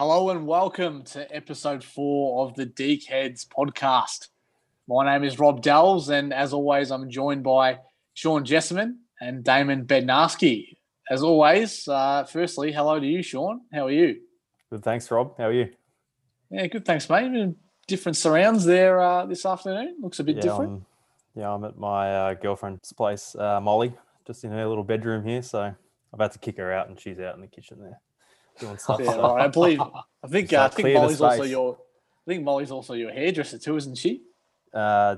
Hello and welcome to episode four of the Deek Heads podcast. My name is Rob Delves, and as always, I'm joined by Sean Jessamine and Damon Bednarski. As always, uh, firstly, hello to you, Sean. How are you? Good, thanks, Rob. How are you? Yeah, good, thanks, mate. Different surrounds there uh, this afternoon. Looks a bit yeah, different. I'm, yeah, I'm at my uh, girlfriend's place, uh, Molly, just in her little bedroom here. So I'm about to kick her out, and she's out in the kitchen there doing stuff. Yeah, so- all right. I believe. I think. Uh, I think Molly's also your. I think Molly's also your hairdresser too, isn't she? uh,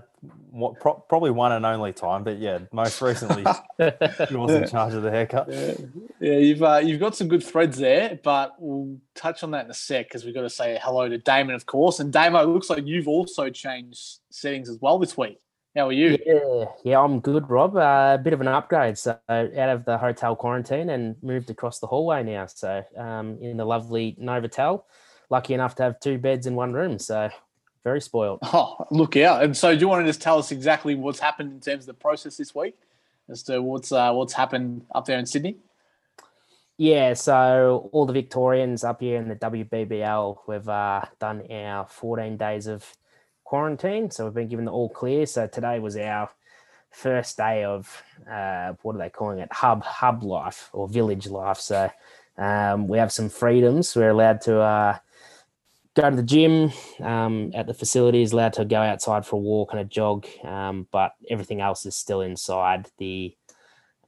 what, pro- probably one and only time, but yeah, most recently she was in charge of the haircut. Yeah, yeah you've uh, you've got some good threads there, but we'll touch on that in a sec because we've got to say hello to Damon, of course. And Damo, it looks like you've also changed settings as well this week. How are you? Yeah, yeah, I'm good, Rob. Uh, a bit of an upgrade. So out of the hotel quarantine and moved across the hallway now. So um, in the lovely Novotel, lucky enough to have two beds in one room. So very spoiled. Oh, look out! And so, do you want to just tell us exactly what's happened in terms of the process this week, as to what's uh, what's happened up there in Sydney? Yeah, so all the Victorians up here in the WBBL, we've uh, done our 14 days of quarantine. So we've been given the all clear. So today was our first day of uh, what are they calling it? Hub hub life or village life. So um, we have some freedoms. We're allowed to uh, go to the gym um, at the facilities, allowed to go outside for a walk and a jog, um, but everything else is still inside the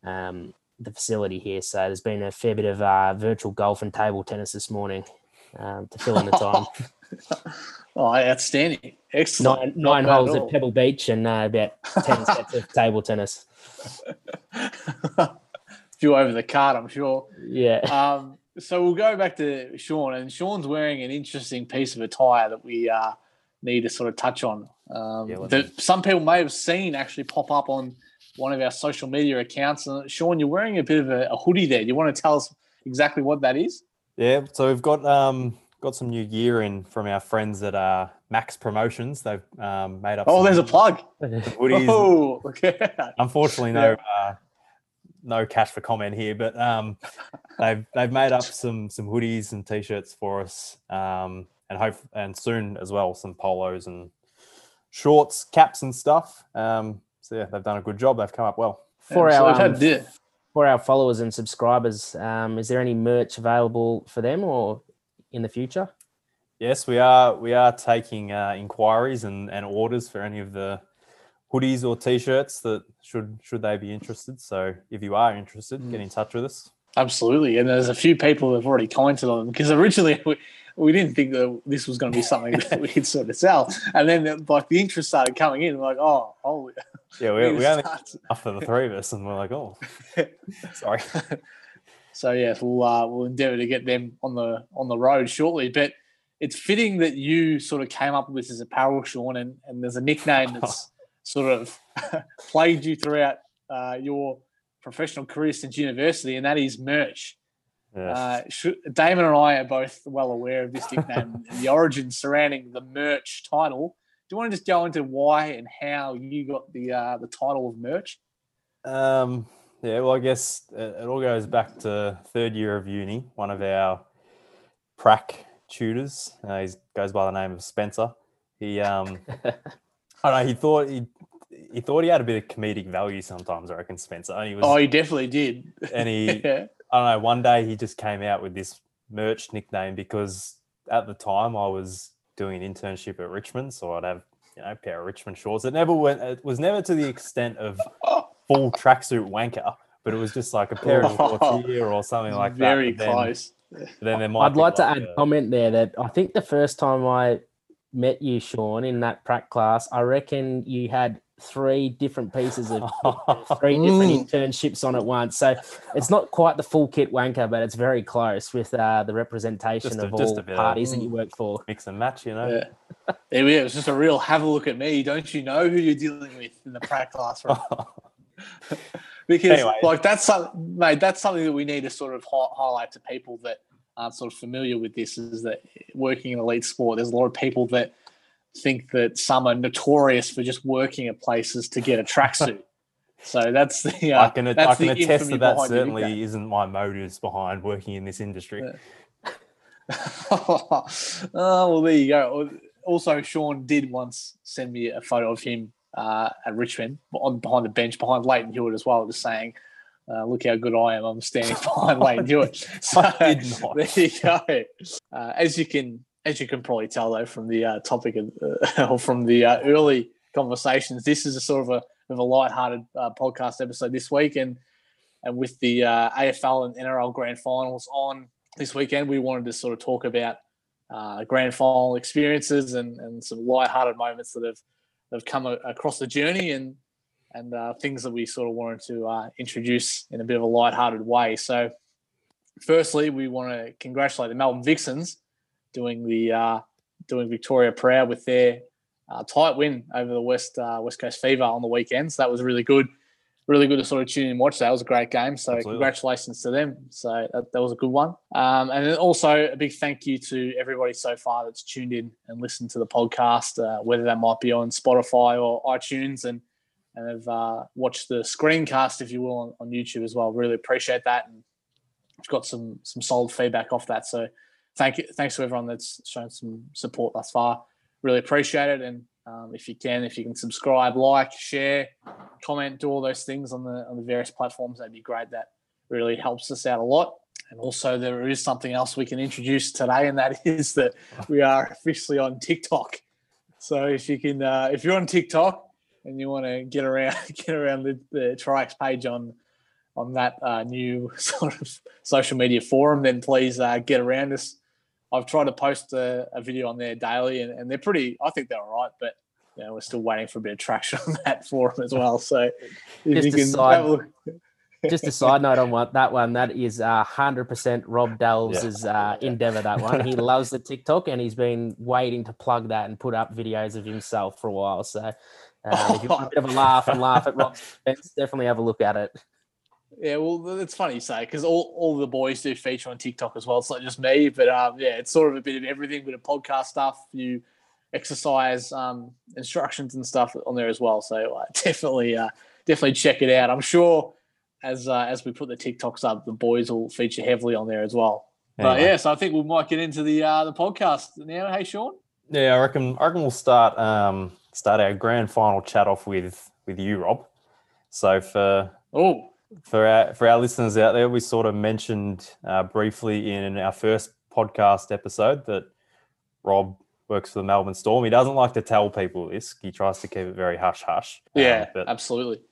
um, the facility here. So there's been a fair bit of uh, virtual golf and table tennis this morning um, to fill in the time. Oh, outstanding! Excellent. nine nine holes at at. Pebble Beach and uh, about ten sets of table tennis. Few over the card, I'm sure. Yeah. Um, so we'll go back to Sean, and Sean's wearing an interesting piece of attire that we uh, need to sort of touch on. Um, Yeah, let that some people may have seen actually pop up on one of our social media accounts. And Sean, you're wearing a bit of a, a hoodie there. Do you want to tell us exactly what that is? Yeah, so we've got um got some new gear in from our friends at uh, Max Promotions. They've um, made up. Oh, some there's a plug. hoodies. Oh, look at that. Unfortunately, no uh, no cash for comment here, but um, they've they've made up some some hoodies and t-shirts for us, um, and hope and soon as well some polos and shorts, caps and stuff. Um, so yeah, they've done a good job. They've come up well. for So our we've um, for our followers and subscribers, um, is there any merch available for them or in the future? Yes, we are we are taking uh, inquiries and, and orders for any of the hoodies or t-shirts that should should they be interested. So if you are interested, get in touch with us. Absolutely. And there's a few people that have already commented on them because originally we, we didn't think that this was going to be something that we could sort of sell. And then like the interest started coming in. We're like, oh, holy. Yeah, we we, we only after the three of us, and we're like, oh, sorry. So yes, we'll uh, we'll endeavour to get them on the on the road shortly. But it's fitting that you sort of came up with this as apparel, Sean, and, and there's a nickname that's sort of plagued you throughout uh, your professional career since university, and that is merch. Yeah. Uh, should, Damon and I are both well aware of this nickname and the origin surrounding the merch title. Do you want to just go into why and how you got the uh, the title of merch? Um, yeah, well, I guess it, all goes back to third year of uni. One of our prac tutors, uh, he goes by the name of Spencer. He, um, I don't know, he thought he he thought he had a bit of comedic value sometimes. I reckon Spencer. And he was, Oh, you definitely did. and he, yeah. I don't know. One day he just came out with this merch nickname because at the time I was doing an internship at Richmond, so I'd have you know a pair of Richmond shorts. It never went. It was never to the extent of full tracksuit wanker, but it was just like a pair of shorts here or something like Very that. But then- close. Then there might I'd be like to add a- comment there that I think the first time I met you, Sean, in that prac class, I reckon you had three different pieces of three different Mm. internships on at once. So it's not quite the full kit wanker, but it's very close with uh, the representation Just a- of just all a bit of- parties that Mm. you work for. mix and match, you know. Yeah. There we go. It was just a real have a look at me. Don't you know who you're dealing with in the prac classroom? because Anyway. like that's some, mate, that's something that we need to sort of hi- highlight to people that aren't sort of familiar with this is that working in elite sport, there's a lot of people that think that some are notorious for just working at places to get a tracksuit. so that's the uh, I can, I can the attest that that certainly isn't my motives behind working in this industry. Yeah. oh, well, there you go. Also, Sean did once send me a photo of him uh, at Richmond on behind the bench behind Lleyton Hewitt as well, just saying, uh, "Look how good I am! I'm standing behind Lleyton Hewitt." So there you go. Uh, as you can as you can probably tell though from the uh, topic of, uh, or from the uh, early conversations, this is a sort of a of a light-hearted uh, podcast episode this week, and and with the uh, AFL and NRL grand finals on this weekend, we wanted to sort of talk about uh, grand final experiences and, and some light-hearted moments that have have come a- across the journey and and uh, things that we sort of wanted to uh, introduce in a bit of a light-hearted way. So, firstly, we want to congratulate the Melbourne Vixens doing the uh, doing Victoria proud with their uh, tight win over the West uh, West Coast Fever on the weekend. So that was really good, really good to sort of tune in and watch. That was a great game. So Absolutely. congratulations to them. So that, that was a good one. Um, and then also a big thank you to everybody so far that's tuned in and listened to the podcast, uh, whether that might be on Spotify or iTunes and and have uh, watched the screencast, if you will, on, on YouTube as well. Really appreciate that, and I've got some some solid feedback off that. So thank you, thanks to everyone that's shown some support thus far. Really appreciate it, and um, if you can, if you can subscribe, like, share, comment, do all those things on the on the various platforms, that'd be great. That really helps us out a lot. And also, there is something else we can introduce today, and that is that we are officially on TikTok. So if you can, uh, if you're on TikTok and you want to get around, get around the, the Triax page on on that uh, new sort of social media forum, then please uh, get around us. I've tried to post a, a video on there daily, and, and they're pretty. I think they're all right, but you know, we're still waiting for a bit of traction on that forum as well. So if Just you a can side- have a look- Just a side note on what that one. That is hundred percent Rob Delves' uh, endeavor. That one. He loves the TikTok, and he's been waiting to plug that and put up videos of himself for a while. So, um, if you want a bit of a laugh and laugh at Rob's expense, definitely have a look at it. Yeah, well, it's funny you say because all, all the boys do feature on TikTok as well. It's not just me, but um, yeah, it's sort of a bit of everything, bit of podcast stuff, you exercise um, instructions and stuff on there as well. So uh, definitely, uh, definitely check it out. I'm sure as uh, as we put the TikToks up, the boys will feature heavily on there as well. But yeah, so I think we might get into the uh, the podcast now. Hey, Sean. Yeah, I reckon. I reckon we'll start um, start our grand final chat off with with you, Rob. So for Oh, for our for our listeners out there, we sort of mentioned uh, briefly in our first podcast episode that Rob works for the Melbourne Storm. He doesn't like to tell people this. He tries to keep it very hush hush. Um, yeah, but absolutely.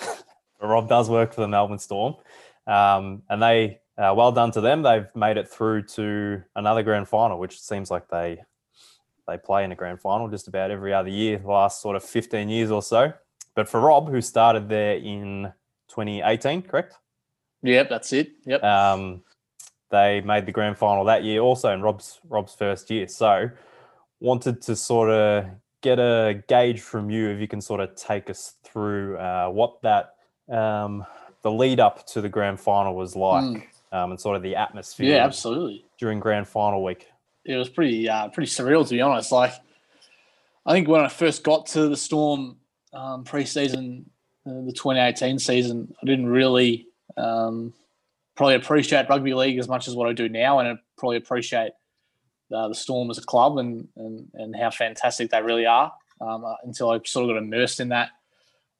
but Rob does work for the Melbourne Storm, um, and they uh, well done to them. They've made it through to another grand final, which seems like they they play in a grand final just about every other year, the last sort of fifteen years or so. But for Rob, who started there in 2018, correct? Yep, that's it. Yep. Um, they made the grand final that year, also in Rob's Rob's first year. So, wanted to sort of get a gauge from you if you can sort of take us through uh, what that um, the lead up to the grand final was like, Mm. um, and sort of the atmosphere yeah, absolutely. during grand final week. it was pretty uh, pretty surreal to be honest. Like I think when I first got to the Storm um, preseason, uh, the 2018 season, I didn't really um, probably appreciate rugby league as much as what I do now, and I probably appreciate uh, the Storm as a club and and and how fantastic they really are. Um, uh, until I sort of got immersed in that,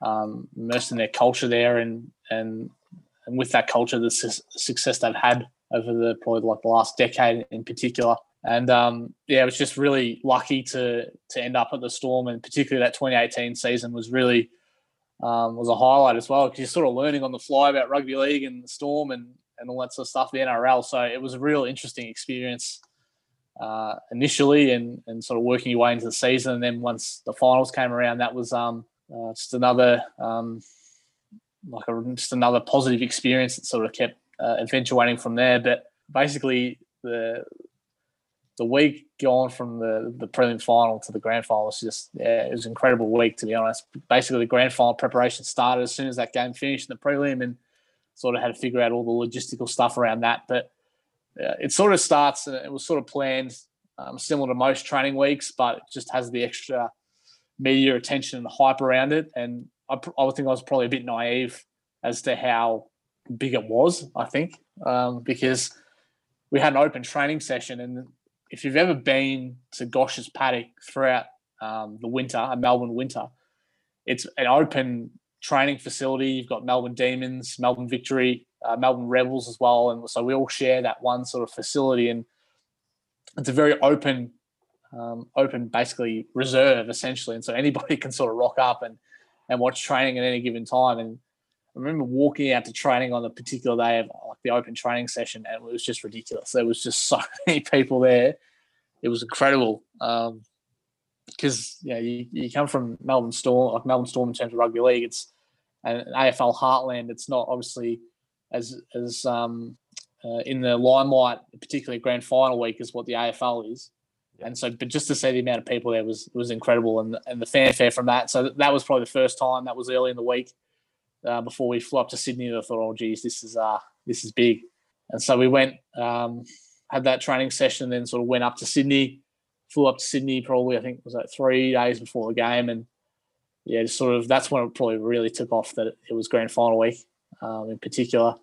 um, immersed in their culture there, and and and with that culture, the su- success they've had over the probably like the last decade in particular. And um, yeah, it was just really lucky to to end up at the Storm, and particularly that 2018 season was really um, was a highlight as well because you're sort of learning on the fly about rugby league and the Storm and and all that sort of stuff, the NRL. So it was a real interesting experience uh, initially, and and sort of working your way into the season. And then once the finals came around, that was um, uh, just another um, like a, just another positive experience that sort of kept uh, eventuating from there. But basically, the the week going from the the prelim final to the grand final was just yeah, it was an incredible week to be honest. Basically, the grand final preparation started as soon as that game finished in the prelim, and sort of had to figure out all the logistical stuff around that. But uh, it sort of starts, and it was sort of planned um, similar to most training weeks, but it just has the extra media attention and hype around it. And I, I would think I was probably a bit naive as to how big it was. I think um, because we had an open training session, and if you've ever been to Gosch's Paddock throughout um, the winter, a Melbourne winter, it's an open training facility. You've got Melbourne Demons, Melbourne Victory, uh, Melbourne Rebels as well, and so we all share that one sort of facility, and it's a very open, um, open basically reserve essentially, and so anybody can sort of rock up and and watch training at any given time. And I remember walking out to training on the particular day of like the open training session, and it was just ridiculous. There was just so many people there. It was incredible. Um, because yeah, you, you come from Melbourne Storm, like Melbourne Storm in terms of rugby league, it's an AFL heartland. It's not obviously as as um, uh, in the limelight, particularly grand final week, is what the AFL is. And so, but just to see the amount of people there was was incredible, and and the fanfare from that. So that was probably the first time. That was early in the week uh, before we flew up to Sydney. I thought, oh geez, this is uh this is big. And so we went, um, had that training session, then sort of went up to Sydney flew up to Sydney probably I think it was like three days before the game, and yeah, just sort of that's when it probably really took off that it, was grand final week. Um, in particular,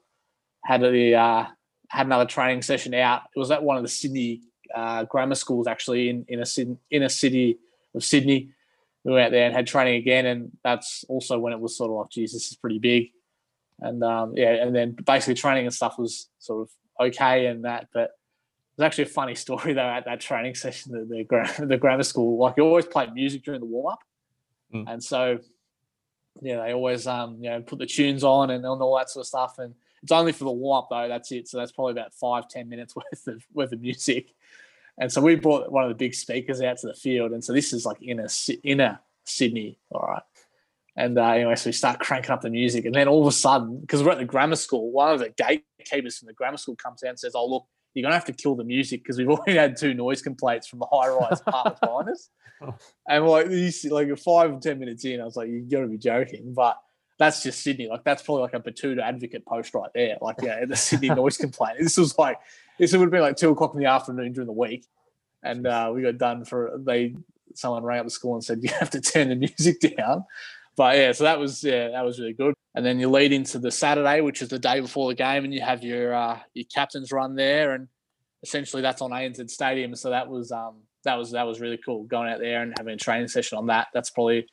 had the uh, had another training session out. It was at one of the Sydney uh, grammar schools actually in in a in a city of Sydney. We went out there and had training again, and that's also when it was sort of like, geez, this is pretty big. And um, yeah, and then basically training and stuff was sort of okay and that, but there's actually a funny story though at that training session at the, the, the grammar school. Like you always play music during the warm up, mm. and so yeah, they always um you know put the tunes on and, and all that sort of stuff. And it's only for the warm up though. That's it. So that's probably about five ten minutes worth of worth of music. And so we brought one of the big speakers out to the field, and so this is like in a inner Sydney, all right. And uh, anyway, so we start cranking up the music, and then all of a sudden, because we're at the grammar school, one of the gatekeepers from the grammar school comes out and says, "Oh look, you're gonna have to kill the music because we've already had two noise complaints from the high rise apartment behind And like these, like five or ten minutes in, I was like, you gotta be joking. But that's just Sydney. Like that's probably like a Batuta advocate post right there. Like yeah, the Sydney noise complaint. This was like this would have been like two o'clock in the afternoon during the week, and uh, we got done for they. Someone rang up the school and said you have to turn the music down. But yeah, so that was yeah, that was really good. And then you lead into the Saturday, which is the day before the game, and you have your uh, your captain's run there, and essentially that's on ANZ Stadium. So that was um, that was that was really cool going out there and having a training session on that. That's probably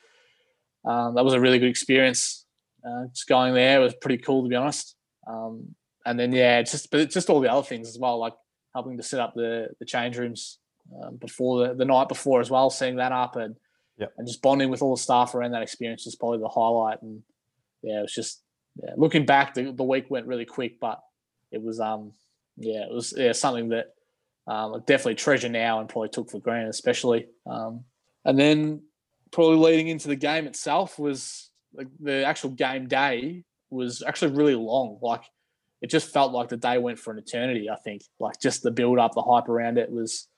um, that was a really good experience. Uh, just going there was pretty cool to be honest. Um, and then yeah, just but just all the other things as well, like helping to set up the the change rooms um, before the, the night before as well, setting that up and yep. and just bonding with all the staff around that experience is probably the highlight. And yeah, it was just yeah, looking back, the, the week went really quick, but it was um yeah, it was yeah, something that um, I definitely treasure now and probably took for granted, especially. Um, and then probably leading into the game itself was like the actual game day was actually really long. Like it just felt like the day went for an eternity. I think like just the build up, the hype around it was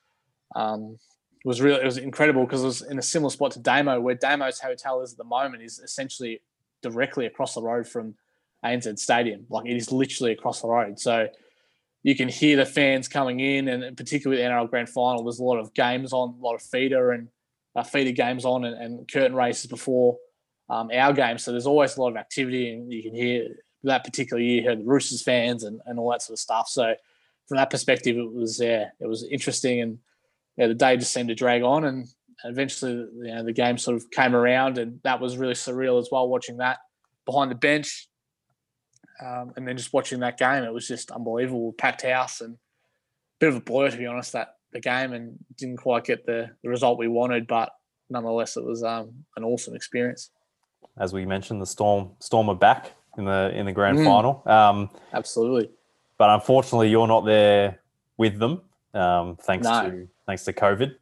um, was really it was incredible because it was in a similar spot to Damo, where Damo's hotel is at the moment is essentially directly across the road from ANZ Stadium. Like it is literally across the road. So you can hear the fans coming in, and particularly the NRL Grand Final, there's a lot of games on, a lot of feeder and uh, feeder games on, and, and curtain races before um, our game. So there's always a lot of activity, and you can hear that particular year, had the Roosters fans and, and all that sort of stuff. So from that perspective, it was yeah, it was interesting, and yeah, the day just seemed to drag on, and eventually, you know, the game sort of came around, and that was really surreal as well. Watching that behind the bench, um, and then just watching that game, it was just unbelievable. Packed house and a bit of a blur to be honest. That the game and didn't quite get the, the result we wanted, but nonetheless, it was um, an awesome experience. As we mentioned, the Storm Storm are back in the in the grand mm. final. Um, Absolutely. But unfortunately, you're not there with them, um, thanks no. to thanks to COVID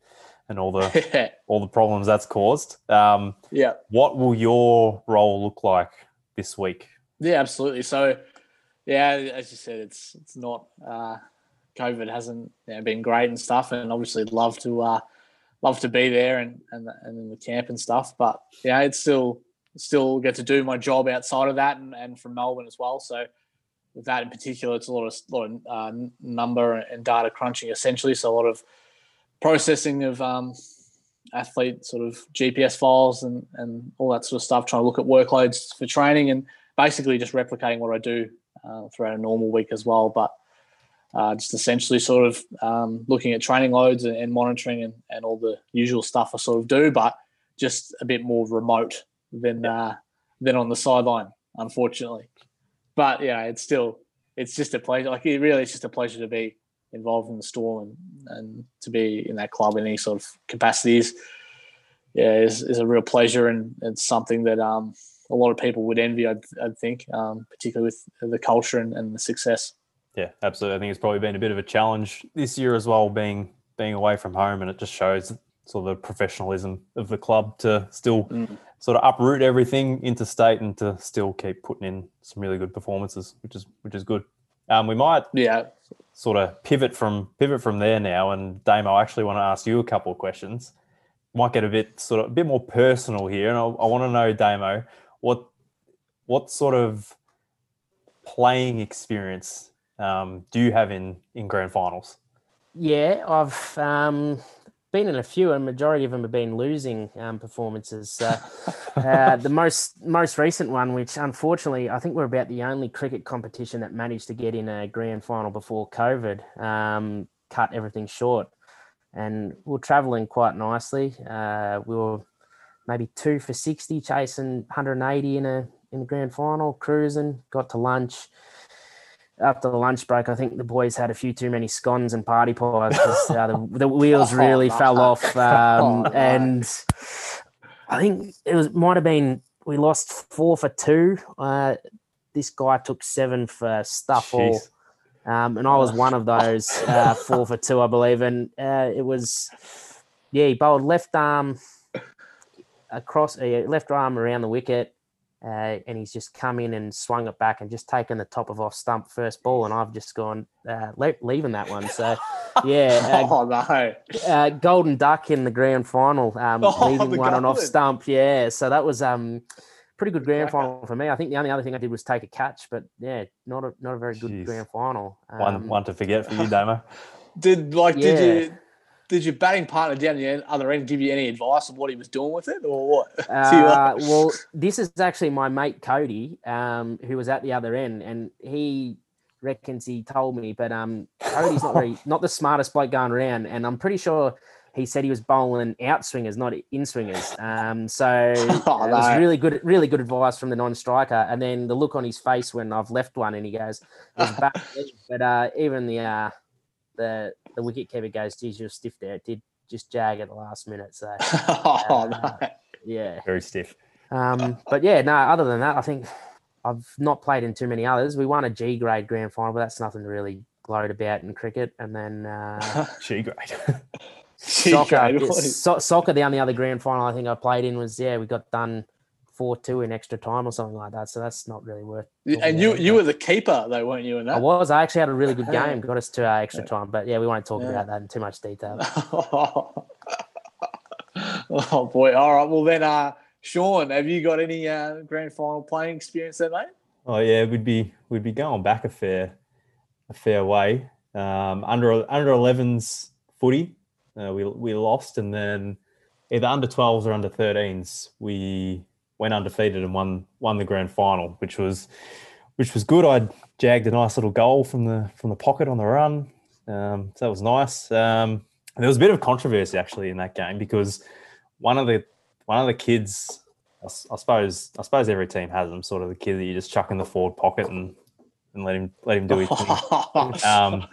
and all the all the problems that's caused. Um, yeah. What will your role look like this week? Yeah, absolutely. So, yeah, as you said, it's it's not uh, COVID hasn't you know, been great and stuff, and obviously love to uh, love to be there and, and and in the camp and stuff. But yeah, it's still still get to do my job outside of that and, and from Melbourne as well. So with that in particular, it's a lot of lot of uh, number and data crunching essentially. So a lot of processing of um, athlete sort of GPS files and and all that sort of stuff. Trying to look at workloads for training and basically just replicating what I do uh, throughout a normal week as well. But uh, just essentially sort of um, looking at training loads and, and monitoring and, and all the usual stuff I sort of do, but just a bit more remote than uh, than on the sideline, unfortunately. But yeah, it's still it's just a pleasure. Like it really, it's just a pleasure to be involved in the Storm and, and to be in that club in any sort of capacities. Yeah, is, is a real pleasure and it's something that um, a lot of people would envy. I'd, I'd think, um, particularly with the culture and, and the success. Yeah, absolutely. I think it's probably been a bit of a challenge this year as well, being being away from home, and it just shows sort of the professionalism of the club to still mm. Sort of uproot everything interstate and to still keep putting in some really good performances, which is which is good. Um, we might yeah sort of pivot from pivot from there now, and Damo, I actually want to ask you a couple of questions. Might get a bit sort of a bit more personal here, and I, I want to know, Damo, what what sort of playing experience um, do you have in in grand finals? Yeah, I've um, been in a few, and majority of them have been losing um, performances. Uh, uh, the most most recent one, which unfortunately I think we're about the only cricket competition that managed to get in a grand final before COVID, um, cut everything short, and we are travelling quite nicely. Uh, we were maybe two for sixty, chasing 180 in a in the grand final, cruising. Got to lunch after the lunch break, I think the boys had a few too many scones and party pies because uh, the, the, wheels really oh, fell off. Um, oh, and I think it was might have been we lost four for two. Uh, this guy took seven for stuff Jeez. all. Um, and I was one of those uh, four for two, I believe. And uh, it was, yeah, he bowled left arm across, uh, left arm around the wicket, uh, and he's just come in and swung it back and just taken the top of off stump first ball, and I've just gone uh, le- leaving that one. So, yeah, uh, oh no, uh, golden duck in the grand final, um, oh, leaving one on off stump. Yeah, so that was um, pretty good grand final for me. I think the only other thing I did was take a catch, but yeah, not a not a very good Jeez. grand final. Um, one one to forget for you, Damo. did like yeah. did you did your batting partner down the other end give you any advice of what he was doing with it, or what? Uh, well, this is actually my mate Cody, um, who was at the other end, and he reckons he told me, but um, Cody's not very, not the smartest bloke going around, and I'm pretty sure he said he was bowling out swingers, not in swingers. Um, so oh, it was really good, really good advice from the non-striker. And then the look on his face when I've left one, and he goes, but uh, even the uh, the the wicket keeper goes, geez, you're stiff there. It did just jag at the last minute. So, oh, uh, no. yeah. Very stiff. Um, but yeah, no, other than that, I think I've not played in too many others. We won a G grade grand final, but that's nothing to really gloat about in cricket. And then uh, G grade. soccer, so, soccer, the only other grand final I think I played in was, yeah, we got done four two in extra time or something like that. So that's not really worth. And you you were the keeper though, weren't you? In that I was. I actually had a really good game, got us to uh, extra time. But yeah, we won't talk yeah. about that in too much detail. oh boy! All right. Well then, uh, Sean, have you got any uh, grand final playing experience there, mate? Oh yeah, we'd be we'd be going back a fair a fair way. Um, under under 11s footy, uh, we we lost, and then either under 12s or under 13s, we went undefeated and won won the grand final, which was which was good. I jagged a nice little goal from the from the pocket on the run, um, so that was nice. Um, there was a bit of controversy actually in that game because one of the one of the kids, I, I, suppose I suppose every team has them, sort of the kid that you just chuck in the forward pocket and and let him let him do his thing. Um,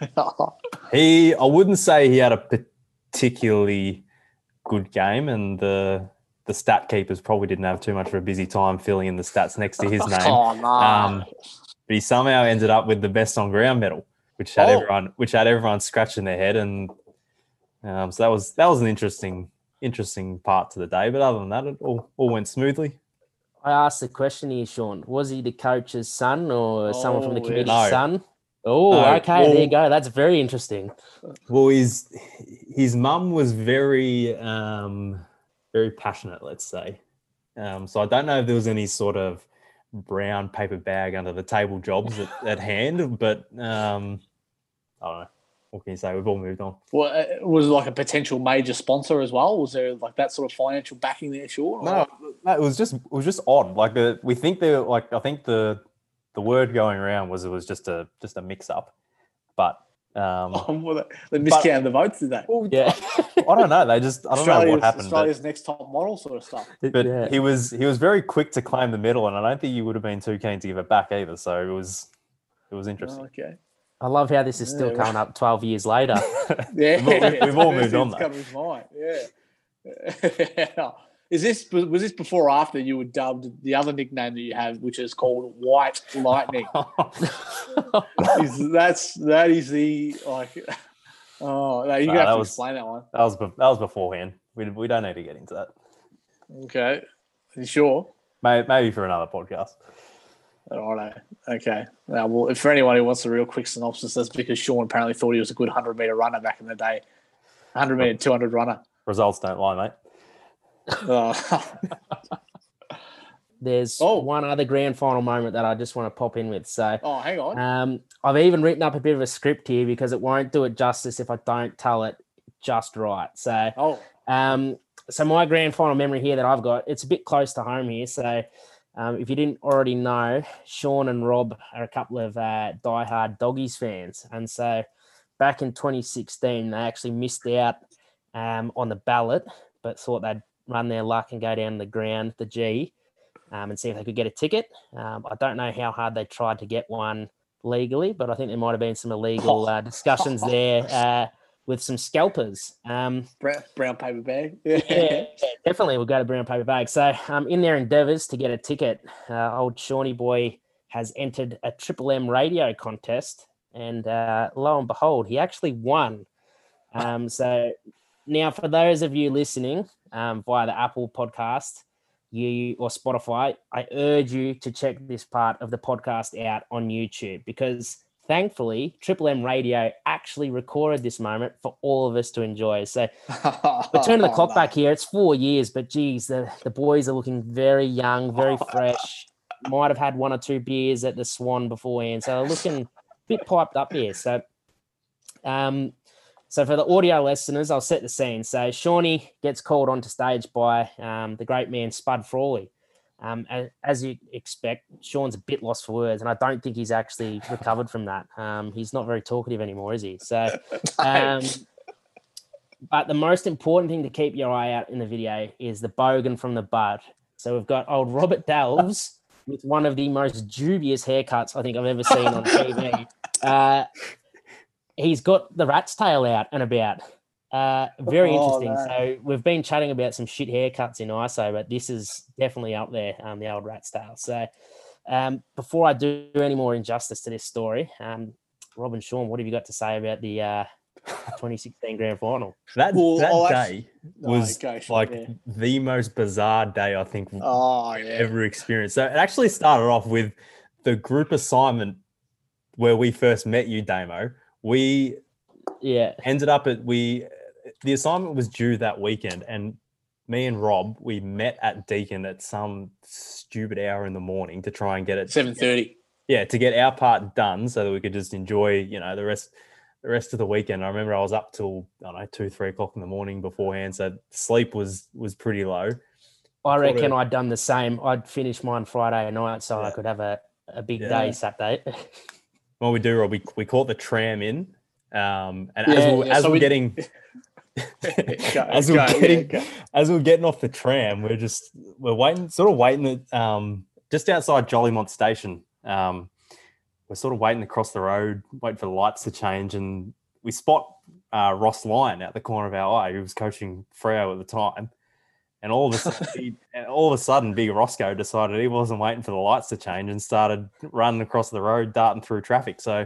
he, I wouldn't say he had a particularly good game, and the the stat keepers probably didn't have too much of a busy time filling in the stats next to his name. oh, no. um, but he somehow ended up with the best on ground medal, which had oh. everyone which had everyone scratching their head, and um, so that was that was an interesting interesting part to the day. But other than that, it all, all went smoothly. I asked the question here, Sean. Was he the coach's son or oh, someone from the committee's no. son? Oh, no. okay. Well, there you go. That's very interesting. Well, his his mum was very um, very passionate, let's say. Um, so I don't know if there was any sort of brown paper bag under the table jobs at, at hand, but um, I don't know. What can you say? We've all moved on. Well, it uh, was like a potential major sponsor as well. Was there like that sort of financial backing there? Sure. No, no, it was just it was just odd. Like the we think they like I think the the word going around was it was just a just a mix up, but Um, Oh, well, they- they miscounted the votes, did they? Yeah. I don't know. They just I don't know Australia's, what happened. But, Australia's next top model sort of stuff. but Yeah. he was he was very quick to claim the medal, and I don't think you would have been too keen to give it back either. So it was it was interesting. Oh, okay. I love how this is still Yeah, coming up 12 years later. Yeah, We've all- we've all moved on, It's though. coming. Yeah. Is this was this before or after you were dubbed the other nickname that you have, which is called White Lightning? is, that's that is the like. Oh, no, you have to was- explain that one. That was that was beforehand. We, we don't need to get into that. Okay, you sure? Maybe, maybe for another podcast. All right. Okay. Now, well, if for anyone who wants a real quick synopsis, that's because Sean apparently thought he was a good 100 meter runner back in the day. 100 meter, 200 runner. Results don't lie, mate. Uh, There's Oh. one other grand final moment that I just want to pop in with. So oh, hang on. um, I've even written up a bit of a script here because it won't do it justice if I don't tell it just right. So Oh, Um, so my grand final memory here that I've got, it's a bit close to home here. So um, if you didn't already know, Sean and Rob are a couple of uh, diehard doggies fans, and so back in 2016 they actually missed out um, on the ballot, but thought they'd run their luck and go down the ground, the G, um, and see if they could get a ticket. Um, I don't know how hard they tried to get one legally, but I think there might have been some illegal uh, discussions there uh, with some scalpers. Um, brown, brown paper bag. yeah, definitely we'll go to brown paper bag. So um, in their endeavours to get a ticket, uh, old Shawnee boy has entered a Triple M radio contest, and uh, lo and behold, he actually won. Um, so now, for those of you listening um, via the Apple podcast, you or Spotify, I urge you to check this part of the podcast out on YouTube because thankfully Triple M Radio actually recorded this moment for all of us to enjoy. So but turning the clock back here, it's four years, but geez, the, the boys are looking very young, very fresh. Might have had one or two beers at the Swan beforehand, so they're looking a bit piped up here. So, um, so for the audio listeners, I'll set the scene. So Shawnee gets called onto stage by um, the great man Spud Frawley. Um, and as you expect, Sean's a bit lost for words, and I don't think he's actually recovered from that. Um, he's not very talkative anymore, is he? So, um, but the most important thing to keep your eye out in the video is the bogan from the bud. So we've got old Robert Delves with one of the most dubious haircuts I think I've ever seen on TV. Uh, he's got the rat's tail out and about. Uh, very Oh, interesting. no. So we've been chatting about some shit haircuts in ISO, but this is definitely up there, um, the old rat's tail. So um, before I do any more injustice to this story, um, Robin Sean, what have you got to say about the uh, 2016 grand final? That Well, that I'll act- day Oh, was okay, sure, like yeah. the most bizarre day I think we've Oh, yeah. ever experienced. So it actually started off with the group assignment where we first met you, Damo. We Yeah. ended up at we the assignment was due that weekend and me and Rob we met at Deakin at some stupid hour in the morning to try and get it 7.30. yeah to get our part done so that we could just enjoy you know the rest the rest of the weekend. I remember I was up till I don't know two three o'clock in the morning beforehand, so sleep was was pretty low. I reckon I'd done the same. I'd finish mine Friday night so I could have a, a big Yeah. day Saturday. What we do, Rob, we, we caught the tram in, um, and Yeah, as we yeah, as so we're we- getting Go, as we're go, getting go. as we're getting off the tram, we're just we're waiting, sort of waiting at um, just outside Jolimont Station. Um, we're sort of waiting across the road, waiting for the lights to change, and we spot uh, Ross Lyon out the corner of our eye, who was coaching Freo at the time. And all of a sudden, he, all of a sudden, Big Roscoe decided he wasn't waiting for the lights to change and started running across the road, darting through traffic. So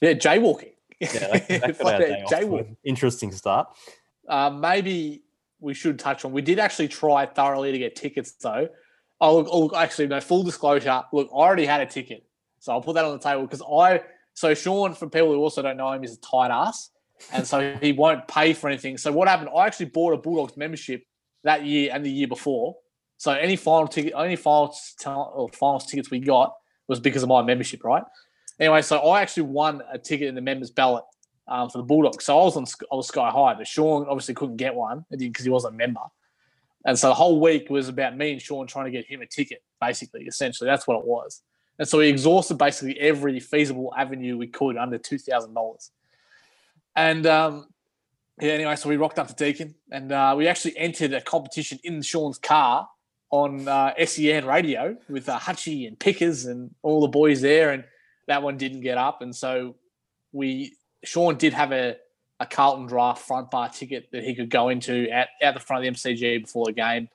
Yeah, jaywalking. yeah, that, that It's like our a day off to jaywalk. interesting start. Uh, maybe we should touch on. We did actually try thoroughly to get tickets, though. Oh, look, oh, look, actually, no. Full disclosure. Look, I already had a ticket, so I'll put that on the table because I. So Sean, for people who also don't know him, is a tight ass, and so he won't pay for anything. So what happened? I actually bought a Bulldogs membership that year and the year before. So any final ticket, any finals or finals tickets we got was because of my membership, right? Anyway, so I actually won a ticket in the members ballot um, for the Bulldogs. So I was on I was sky high, but Sean obviously couldn't get one because he wasn't a member. And so the whole week was about me and Sean trying to get him a ticket, basically, essentially. That's what it was. And so we exhausted basically every feasible avenue we could under two thousand dollars. And um, yeah, anyway, so we rocked up to Deakin and uh, we actually entered a competition in Sean's car on uh, SEN radio with uh, Hutchie and Pickers and all the boys there, and that one didn't get up, and so we Sean did have a, a Carlton Draught front bar ticket that he could go into at, at the front of the MCG before the game,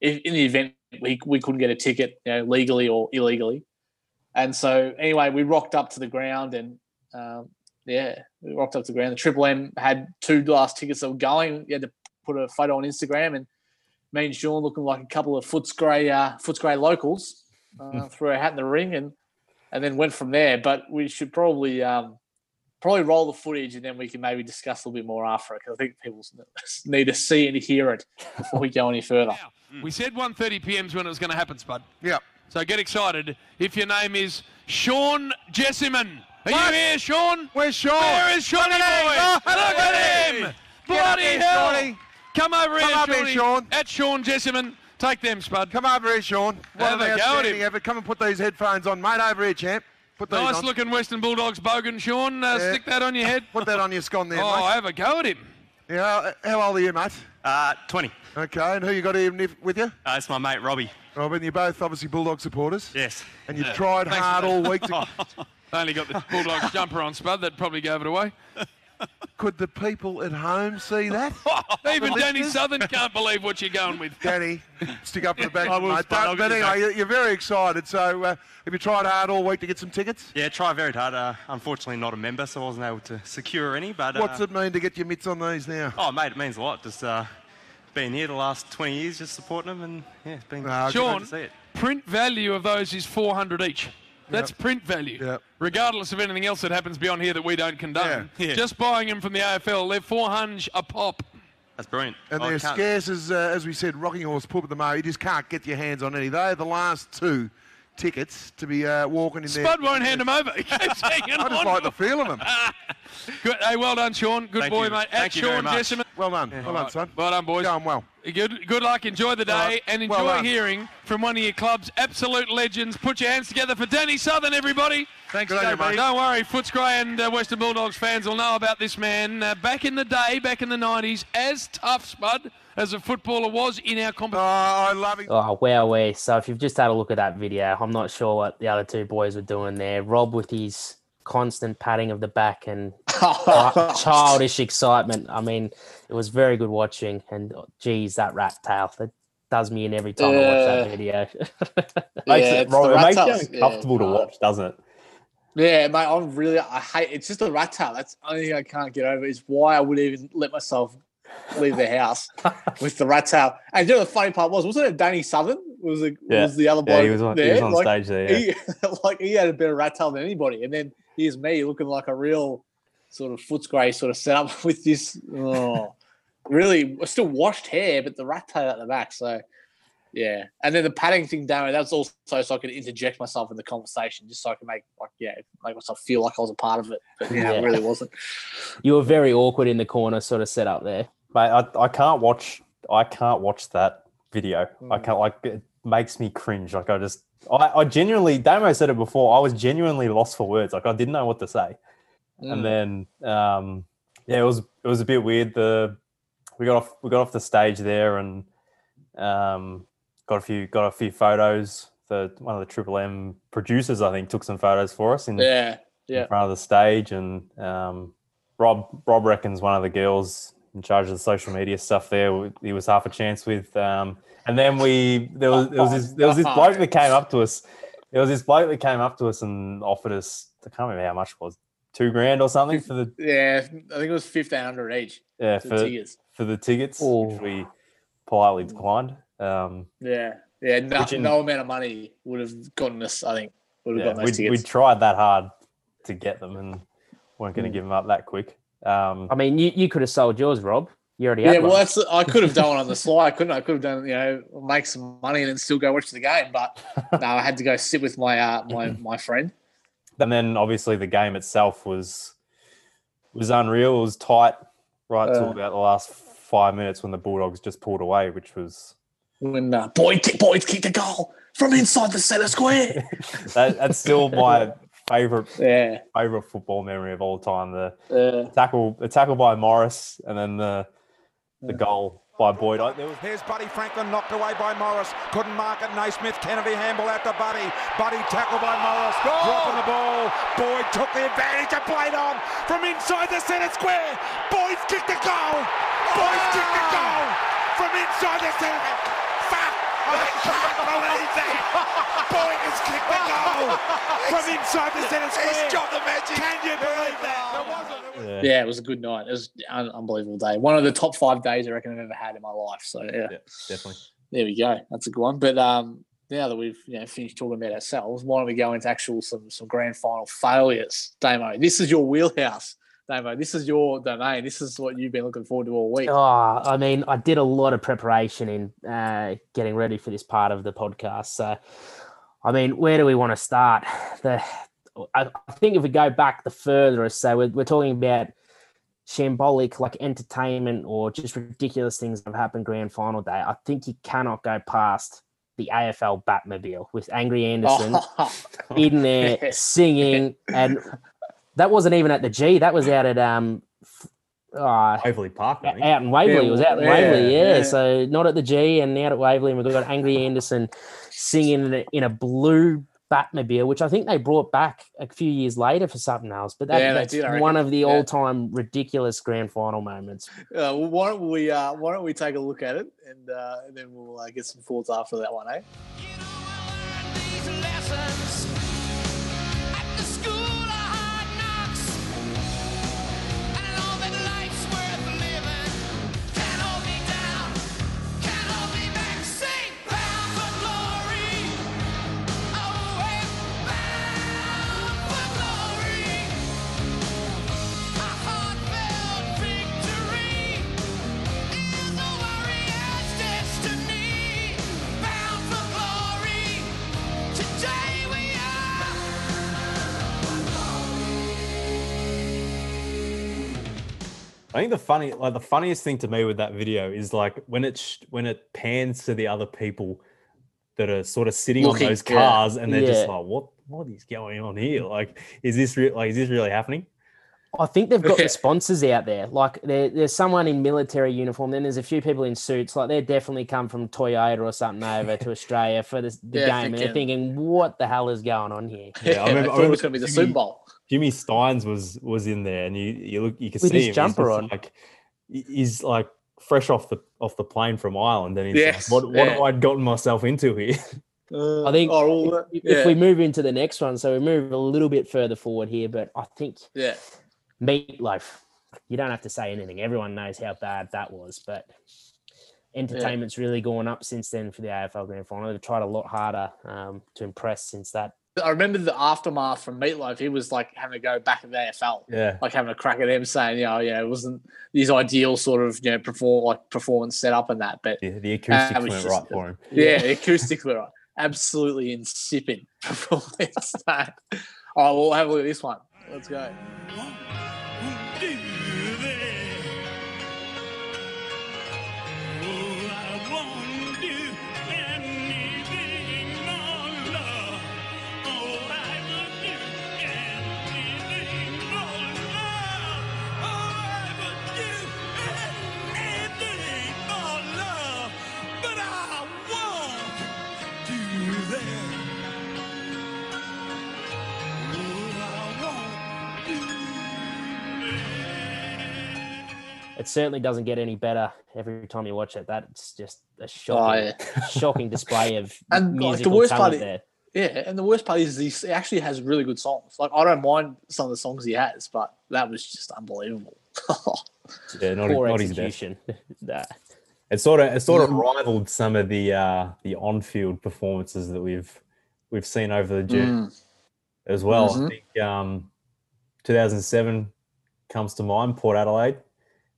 if, in the event we, we couldn't get a ticket, you know, legally or illegally. And so anyway, we rocked up to the ground and um, yeah, we rocked up to the ground. The Triple M had two last tickets that were going. You had to put a photo on Instagram and me and Sean looking like a couple of Footscray uh, Footscray locals. Uh, threw our hat in the ring and and then went from there. But we should probably um, probably roll the footage and then we can maybe discuss a little bit more after it because I think people need to see and hear it before we go any further. Now, we said 1.30 p.m. is when it was going to happen, Spud. Yeah. So get excited if your name is Sean Jesseman. Are What? you here, Sean? Where's Sean? Where is Shawnee boy? Look at him. Look at him! Bloody here, hell! Shawnee. Come over Come here, up here, Shawnee. Sean. At Sean Jesseman. Take them, Spud. Come over here, Sean. What Have an a go at him. effort. Come and put these headphones on, mate. Over here, champ. Put these Nice on. looking Western Bulldogs bogan, Sean. Uh, Yeah. Stick that on your head. Put that on your scone there, Oh, mate. have a go at him. Yeah, how- how old are you, mate? Uh, 20. Okay, and who you got here with you? Uh, it's my mate Robbie. Robin, you're both obviously Bulldog supporters. Yes. And you've tried Thanks hard all week to. I only got the Bulldogs jumper on, Spud. That probably gave it away. Could the people at home see that? Even Danny? Southern can't believe what you're going with. Danny, stick up for the back, I will, mate. Spud, I'll Don't- But get you anyway, you're- you're very excited. So, uh, have you tried hard all week to get some tickets? Yeah, try very hard. Uh, unfortunately, not a member, so I wasn't able to secure any. But uh, What's it mean to get your mitts on these now? Oh, mate, it means a lot. Just uh, being here the last 20 years, just supporting them, and yeah, it's been Ah, great Sean, to see it. print value of those is 400 each. That's print value. Yep. Regardless of anything else that happens beyond here that we don't condone. Yeah. Yeah. Just buying them from the AFL, they're 400 a pop. That's brilliant. And I they're scarce as, uh, as we said, Rocking Horse Pub at the moment. You just can't get your hands on any. They're the last two tickets to be uh, walking in there. Spud won't hand them over. He keeps hanging I just like the feel of them. Good. Hey, well done, Sean. Good Thank boy, you. mate. At Thank you very Sean much. Jesseman. Well done. Well done, son. Well done, boys. Going well. Good, good luck. Enjoy the day right. and enjoy Well hearing from one of your club's absolute legends. Put your hands together for Danny Southern, everybody. Thanks, Good on you, mate. Don't worry, Footscray and uh, Western Bulldogs fans will know about this man. Uh, back in the day, back in the 90s, as tough, Spud, as a footballer was in our competition. Oh, competition. I love it. Oh, wow, we. So if you've just had a look at that video, I'm not sure what the other two boys were doing there. Rob with his constant patting of the back and childish excitement. I mean, it was very good watching. And oh, geez, that rat tail that does me in every time I watch that Yeah. video. Makes Yeah, it, it's Rob, the it rat makes you tails. Yeah, uncomfortable to watch, doesn't it? Yeah, mate, I'm really I hate it's just a rat tail. That's the only thing I can't get over is why I would even let myself leave the house with the rat tail. And you know the funny part was, wasn't it Danny Southern? Was the Yeah. was the other Yeah, he was on, there? he was on like, stage there. Yeah. he, like he had a better rat tail than anybody. And then here's me looking like a real sort of Footscray sort of setup with this oh, really still washed hair, but the rat tail at the back. So yeah. And then the padding thing down, that's also so I could interject myself in the conversation, just so I can make like yeah, make myself feel like I was a part of it. But yeah, Yeah. it really wasn't. you were very awkward in the corner, sort of set up there. Mate, I, I can't watch I can't watch that video. I Mm. can't like it makes me cringe. Like I just I, I genuinely Damo said it before, I was genuinely lost for words. Like I didn't know what to say. Mm. And then um yeah, it was it was a bit weird. The we got off we got off the stage there and um got a few got a few photos. The one of the Triple M producers I think took some photos for us in, yeah, in front of the stage and um Rob Rob reckons one of the girls in charge of the social media stuff there he was half a chance with um and then we there was there was this there was this bloke that came up to us there was this bloke that came up to us and offered us I can't remember how much it was two grand or something for the Yeah, I think it was fifteen hundred each. yeah For for, tickets. for the tickets Oh. which we politely declined um Yeah, yeah. No, in- no amount of money would have gotten us. I think would have yeah, gotten those we we tried that hard to get them and weren't going to Mm. give them up that quick um I mean, you, you could have sold yours, Rob. You already had yeah, one. well, that's I could have done it on the slide, couldn't I? I could have done, you know, make some money and then still go watch the game. But no, I had to go sit with my uh, my my friend. and then obviously the game itself was was unreal. It was tight right till Uh. about the last five minutes when the Bulldogs just pulled away, which was When uh, Boyd kick, Boyd kicked a goal from inside the centre square. that, that's still my favorite Yeah, favorite football memory of all time. The uh, tackle, the tackle by Morris, and then the the goal by Boyd. I, there was Here's Buddy Franklin knocked away by Morris. Couldn't mark it. Naismith Kennedy handball out to Buddy. Buddy tackled by Morris. Dropping the ball. Boyd took the advantage and played on from inside the centre square. Boyd's kicked the goal. Boyd's kicked a goal from inside the centre. Fuck! I can't believe that. Boyd has kicked a goal from inside the centre square. He's dropped the magic. Can you believe that? Yeah, yeah, it was a good night. It was an unbelievable day. One of the top five days I reckon I've ever had in my life. So yeah, yeah, definitely. there we go. That's a good one. But um, now that we've you know finished talking about ourselves, why don't we go into actual some some grand final failures, Damo? This is your wheelhouse, Damo. This is your domain. This is what you've been looking forward to all week. Oh, I mean, I did a lot of preparation in uh, getting ready for this part of the podcast. So, I mean, where do we want to start? The I, I think if we go back the furthest, so we're, we're talking about shambolic, like entertainment or just ridiculous things that have happened grand final day. I think you cannot go past the AFL Batmobile with Angry Anderson in there singing, and that wasn't even at the G. That was out at um. Uh, Waverley Park. I think. out in Waverley. it was out in Yeah, Waverley, yeah. yeah. So not at the G and out at Waverley. And we've got Angry Anderson singing in a, in a blue Batmobile, which I think they brought back a few years later for something else. But that, Yeah, that's did, one of the Yeah. all-time ridiculous grand final moments. Uh, well, why don't we uh, why don't we take a look at it and, uh, and then we'll uh, get some thoughts after that one, eh? Think the funny, like the funniest thing to me with that video is like when it sh- when it pans to the other people that are sort of sitting Looking, on those yeah. cars, and they're just like, "What? What is going on here? Like, is this real? Like, is this really happening?" I think they've got Yeah. the sponsors out there. Like there, there's someone in military uniform. Then there's a few people in suits. Like they're definitely come from Toyota or something over to Australia for this, the Yeah, game, and they're thinking, "What the hell is going on here?" Yeah, I I, remember- I thought it was going to be the Jimmy- Super Bowl. Jimmy Stynes was was in there, and you you look you can With see his him. jumper just on. like he's like fresh off the off the plane from Ireland, and he's Yes, like, "What what yeah. have I gotten myself into here?" Uh, I think Oh, all if, yeah, if we move into the next one, so we move a little bit further forward here, but I think yeah, Meatloaf. You don't have to say anything. Everyone knows how bad that was, but entertainment's really gone up since then for the AFL Grand Final. They've tried a lot harder um, to impress since that. I remember the aftermath from Meatloaf. He was like having to go back at the AFL. yeah, like having a crack at them, saying, you know, yeah, it wasn't his ideal sort of you know perform like performance setup and that, but the, the acoustics was went just- right for him. yeah, the acoustics were right. absolutely insipid performance. That. All right, we'll have a look at this one. Let's go. It certainly doesn't get any better every time you watch it. That's just a Oh, shocking, yeah. shocking display of And, like, the worst part talent is- there. Yeah, and the worst part is he he actually has really good songs. Like I don't mind some of the songs he has, but that was just unbelievable. Yeah, not, Poor not his best. execution. Nah. It sort of it sort of rivaled some of the uh, the on field performances that we've we've seen over the journey Mm. as well. Mhm. I think um, 2007 comes to mind. Port Adelaide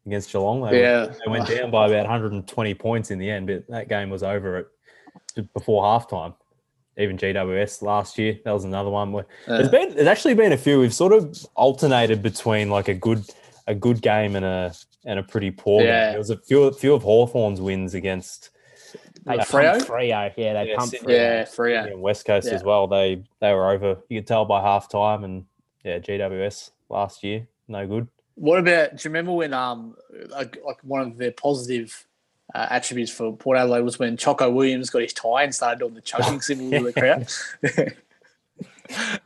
against Geelong. They, Yeah. went, they went down by about 120 points in the end, but that game was over at before halftime. Even GWS last year, that was another one. Where, there's Uh, been there's actually been a few. We've sort of alternated between like a good a good game and a and a pretty poor Yeah. game. There was a few few of Hawthorn's wins against They Yeah, pumped Freo? Freo. Yeah, they Yeah, pumped Sydney. Freo. Yeah, Freo. and West Coast Yeah. as well. They they were over. You could tell by half time, and yeah, GWS last year, no good. What about? Do you remember when um like, like one of their positive uh, attributes for Port Adelaide was when Choco Williams got his tie and started doing the choking symbol with the crowd.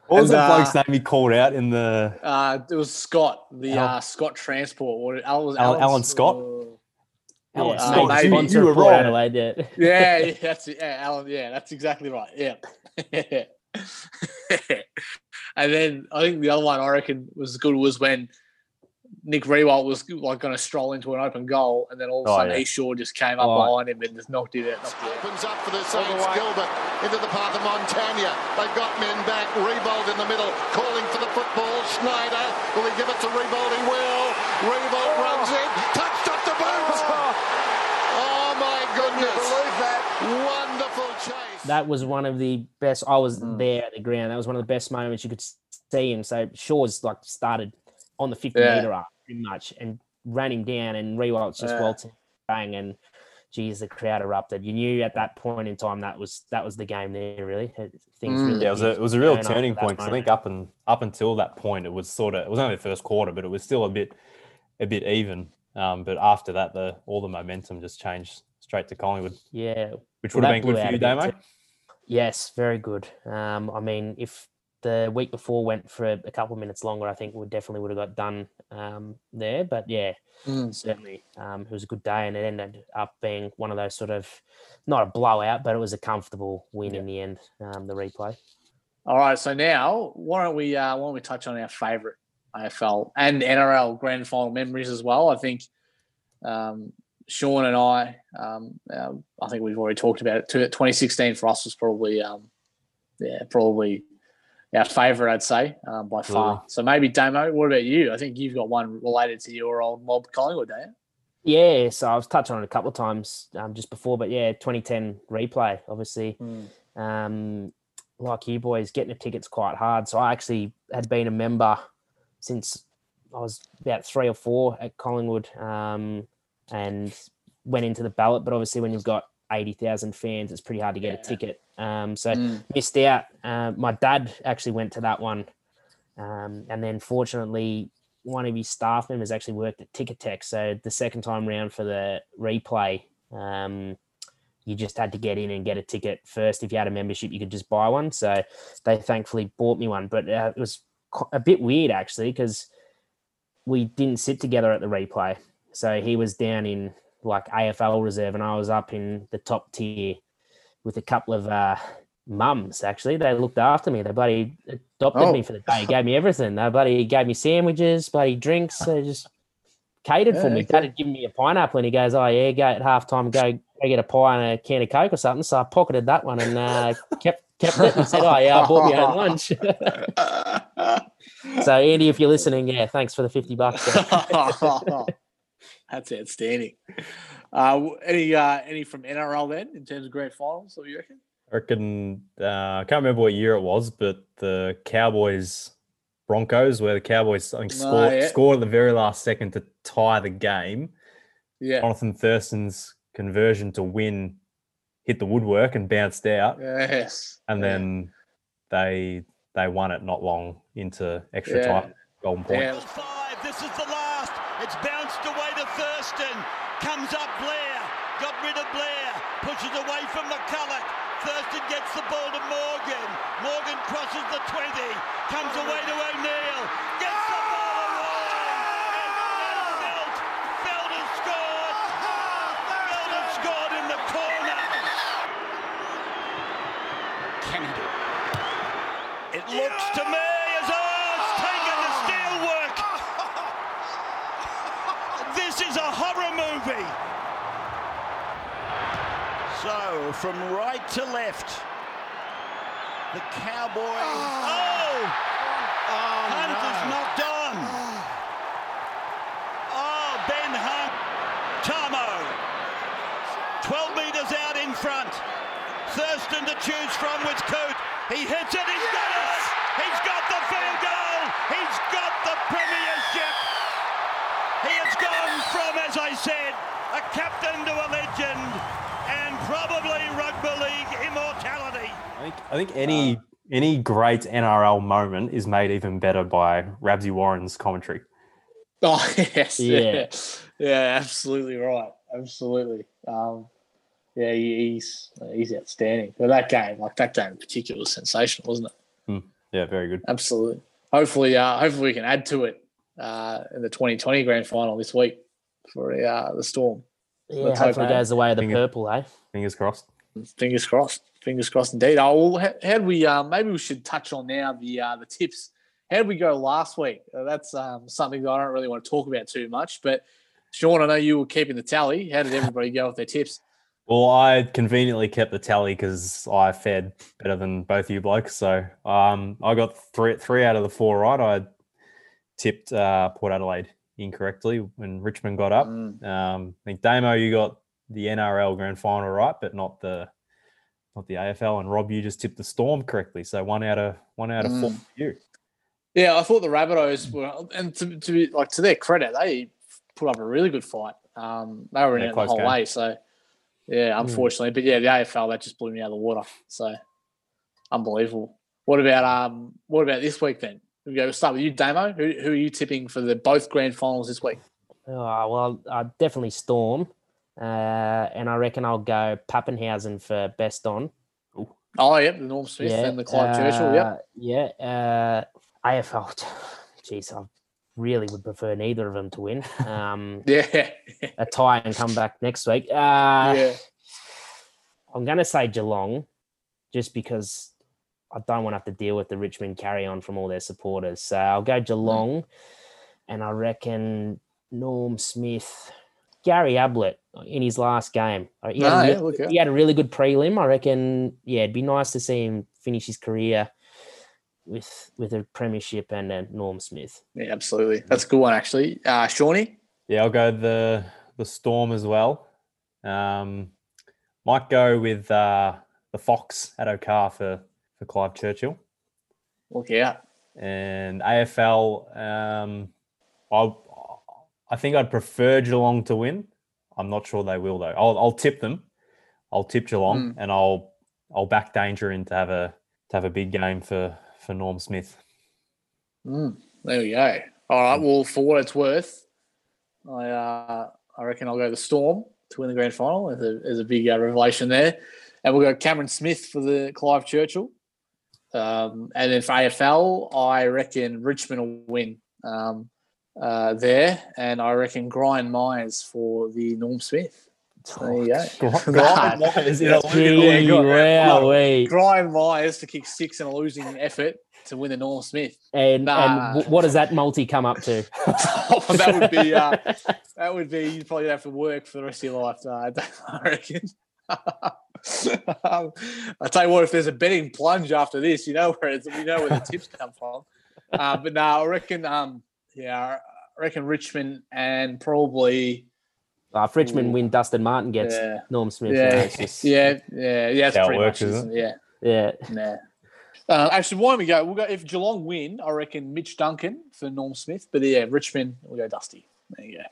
What was And, that uh, bloke's name he called out in the uh, it was Scott, the Al- uh, Scott Transport. What Alan, was Alan- Alan Scott? uh, Alan Yeah, Scott, maybe. sponsor You were Port right. Adelaide, yeah. yeah, yeah, that's it. Yeah, Alan. Yeah, that's exactly right. Yeah. and then I think the other one I reckon was good was when Nick Riewoldt was like going to stroll into an open goal, and then all of a Oh, sudden yeah. Eshaw just came up Oh. behind him and just knocked it out. Knocked it out. Opens up for the Saints. Gilbert into the path of Montagna. They've got men back. Riewoldt in the middle, calling for the football. Schneider. Will he give it to Riewoldt? He will. Riewoldt runs in. Touched up the boot. Oh my goodness. believe that? Wonderful chase. That was one of the best. I was Mm. there at the ground. That was one of the best moments you could see him. So Shaw's like started on the 50 Yeah. meter arc pretty much and ran him down and Riewoldt's just Yeah. waltzing bang and geez, the crowd erupted. You knew at that point in time that was that was the game there. Really, It- things Mm. really. yeah, it was a it was a real turning point I think up and up until that point, it was sort of it was only the first quarter, but it was still a bit a bit even. Um, but after that, the all the momentum just changed straight to Collingwood, Yeah, which Well, would have been good for you, Damo. Yes, very good. Um, I mean, if the week before went for a, a couple of minutes longer, I think we definitely would have got done um, there. But yeah, Mm. certainly um, it was a good day, and it ended up being one of those sort of not a blowout, but it was a comfortable win in the end. Um, the replay. All right, so now why don't we uh, why don't we touch on our favourite AFL and NRL grand final memories as well? I think um, Sean and I, um, uh, I think we've already talked about it. 2016 for us was probably, um, yeah, probably our favourite, I'd say, um, by far. So maybe Damo, what about you? I think you've got one related to your old mob Collingwood, don't you? Yeah, so I was touching on it a couple of times um, just before, but yeah, 2010 replay, obviously. um, like you boys, getting the tickets quite hard. So I actually had been a member since I was about three or four at Collingwood, um, and went into the ballot. But obviously, when you've got eighty thousand fans, it's pretty hard to get a ticket. Um, so Mm. missed out. Uh, my dad actually went to that one, um, and then fortunately, one of his staff members actually worked at Ticketek. So the second time round for the replay. Um, you just had to get in and get a ticket first. If you had a membership, you could just buy one. So they thankfully bought me one, but uh, it was a bit weird actually because we didn't sit together at the replay. So he was down in like AFL reserve, and I was up in the top tier with a couple of uh, mums. Actually, they looked after me. They buddy adopted Oh. me for the day. Gave me everything. They buddy gave me sandwiches, buddy drinks. They just catered for me. Dad had given me a pineapple, and he goes, "Oh yeah, go at halftime, go go get a pie and a can of coke or something." So I pocketed that one and uh, kept kept it and said, "Oh yeah, I bought my own lunch." so Andy, if you're listening, yeah, thanks for the fifty bucks. That's outstanding. Uh, any uh, any from NRL then in terms of grand finals? What do you reckon? I reckon uh, I can't remember what year it was, but the Cowboys Broncos, where the Cowboys I think, Oh, scored, yeah. scored at the very last second to tie the game. Yeah. Jonathan Thurston's conversion to win hit the woodwork and bounced out, Yes. and Yeah. then they they won it not long into extra Yeah. time, golden point. Yeah. Five. This is the last. It's bounced away to Thurston. Comes up Blair. Got rid of Blair. Pushes away from McCullough. Thurston gets the ball to Morgan. Morgan crosses the 20. Comes away to O'Neill. Gets the ball away. And, Feldt. Feldt has scored. Feldt has scored in the corner. Kennedy. It looks to me as oh, it's taken the steel work. This is a So from right to left, the cowboy. Ah. Oh! oh, Hunt is knocked on. Ah. Oh, Ben Hunt. Tamo. 12 metres out in front. Thurston to choose from with Coot. He hits it. He's got it. Said, a captain to a legend, and probably Rugby League immortality. I think I think any any great NRL moment is made even better by Rabsy Warren's commentary. Oh yes, Yeah. yeah, yeah, absolutely right, absolutely. Um, yeah, he's he's outstanding. But that game, like that game in particular, was sensational, wasn't it? Yeah, very good. Absolutely. Hopefully, uh, hopefully we can add to it uh, in the 2020 grand final this week for the, uh, the Storm. Yeah, Let's hope hopefully it goes the way of the Finger- purple, eh? Fingers crossed. Fingers crossed. Fingers crossed indeed. Oh, well, how, how did we? Uh, maybe we should touch on now the uh, the tips. How did we go last week? Uh, that's um, something that I don't really want to talk about too much. But Sean, I know you were keeping the tally. How did everybody go with their tips? Well, I conveniently kept the tally because I fared better than both you blokes. So um, I got three three out of the four right. I tipped uh, Port Adelaide incorrectly when Richmond got up. Mm. Um, I think Damo, you got the NRL grand final right, but not the not the AFL. And Rob, you just tipped the Storm correctly. So one out of one out of four Mm. for you. Yeah, I thought the Rabbitohs were, and to, to be like to their credit, they put up a really good fight. Um, they were in Yeah, it the whole game. way. So, yeah, unfortunately, but yeah, the AFL that just blew me out of the water. So, unbelievable. What about um? What about this week then? We go. We'll start with you, Damo. Who, who are you tipping for the both grand finals this week? Oh, well, I definitely Storm. Uh, and I reckon I'll go Papenhuyzen for best on. Oh, yeah, the Norm Smith and the Clive Churchill. Yep. uh, Yeah. Uh, AFL. Jeez, I really would prefer neither of them to win. Um, Yeah. a tie and come back next week. Uh, yeah. I'm going to say Geelong just because I don't want to have to deal with the Richmond carry on from all their supporters. So I'll go Geelong and I reckon Norm Smith, Gary Ablett in his last game. Uh, He had, Ah, a, yeah, re- look out. he had a really good prelim. I reckon, yeah, it'd be nice to see him finish his career with with a premiership and a Norm Smith. Yeah, absolutely. That's a good one, actually. Uh, Shawnee? Yeah, I'll go the the Storm as well. Um, might go with uh, the Fox Addo-Carr for for Clive Churchill. Look out. and AFL. Um, I I think I'd prefer Geelong to win. I'm not sure they will though. I'll I'll tip them. I'll tip Geelong, and I'll I'll back Danger in to have a to have a big game for for Norm Smith. Mm, there we go. All right. Well, for what it's worth, I uh, I reckon I'll go the Storm to win the grand final. There's a, there's a big uh, revelation there, and we'll go Cameron Smith for the Clive Churchill. Um, and then for AFL, I reckon Richmond will win um, uh, there, and I reckon Brian Myers for the Norm Smith. There you go. Brian Myers in a Yeah, Gee, got- Brian Myers to kick six in a losing effort to win the Norm Smith. And, Nah. and what does that multi come up to? that would be uh, that would be you'd probably have to work for the rest of your life. Uh, I reckon. I tell you what, if there's a betting plunge after this, you know where it's, we know where the tips come from. Uh, but no, I reckon. Um, yeah, I reckon Richmond and probably Uh, if Richmond Ooh. win, Dustin Martin gets Yeah. Norm Smith. yeah, just- yeah, yeah, yeah. That's how it pretty works, much isn't it? Yeah. yeah. Nah. Uh, actually, why don't we go? We'll go if Geelong win. I reckon Mitch Duncan for Norm Smith. But yeah, Richmond, we'll go Dusty. There you go.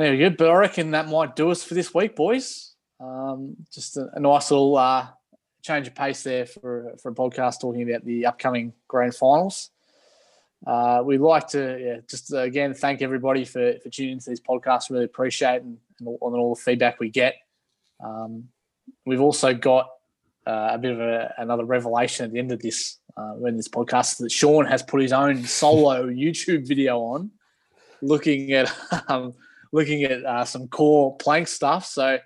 There you go. But I reckon that might do us for this week, boys. Um, just a, a nice little uh, change of pace there for for a podcast talking about the upcoming grand finals. Uh, we'd like to yeah, just uh, again thank everybody for, for tuning into these podcasts. Really appreciate and, and, all, and all the feedback we get. Um, we've also got uh, a bit of a, another revelation at the end of this uh, when this podcast that Sean has put his own solo YouTube video on, looking at um, looking at uh, some core plank stuff. So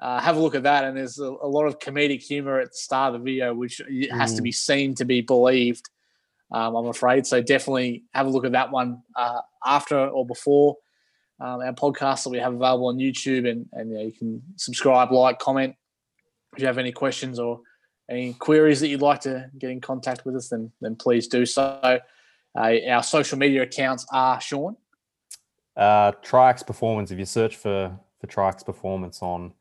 uh, have a look at that, and there's a, a lot of comedic humor at the start of the video, which has to be seen to be believed. Um, I'm afraid. So definitely have a look at that one uh, after or before um, our podcast that we have available on YouTube, and and yeah, you can subscribe, like, comment. If you have any questions or any queries that you'd like to get in contact with us, then then please do so. Uh, our social media accounts are Sean. Uh, Triax Performance. If you search for for Triax Performance on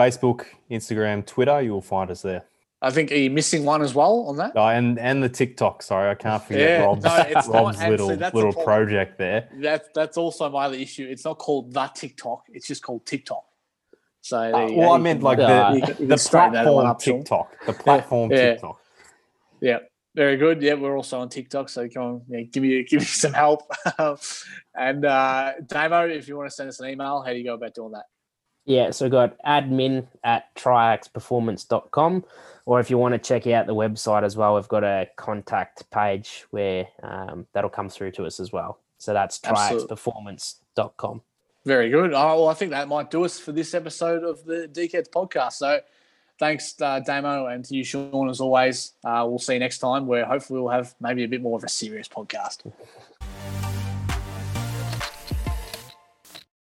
Facebook, Instagram, Twitter, you will find us there. I think are you missing one as well on that? Oh, and and the TikTok. Sorry, I can't forget Yeah, Rob's, no, it's not- Rob's actually, little that's little project there. That's that's also my other issue. It's not called the TikTok. It's just called TikTok. So Uh, there well, go. I meant can- like uh, you the, you the can that platform up, TikTok. The platform yeah. TikTok. Yeah, very good. Yeah, we're also on TikTok, so come on, yeah, give me give me some help. and uh, Damo, if you want to send us an email, how do you go about doing that? Yeah, so we've got admin at triaxperformance.com. Or if you want to check out the website as well, we've got a contact page where um, that'll come through to us as well. So that's triaxperformance.com. Very good. Oh, well, I think that might do us for this episode of the Decades podcast. So thanks, uh, Damo, and to you, Sean, as always. Uh, we'll see you next time where hopefully we'll have maybe a bit more of a serious podcast.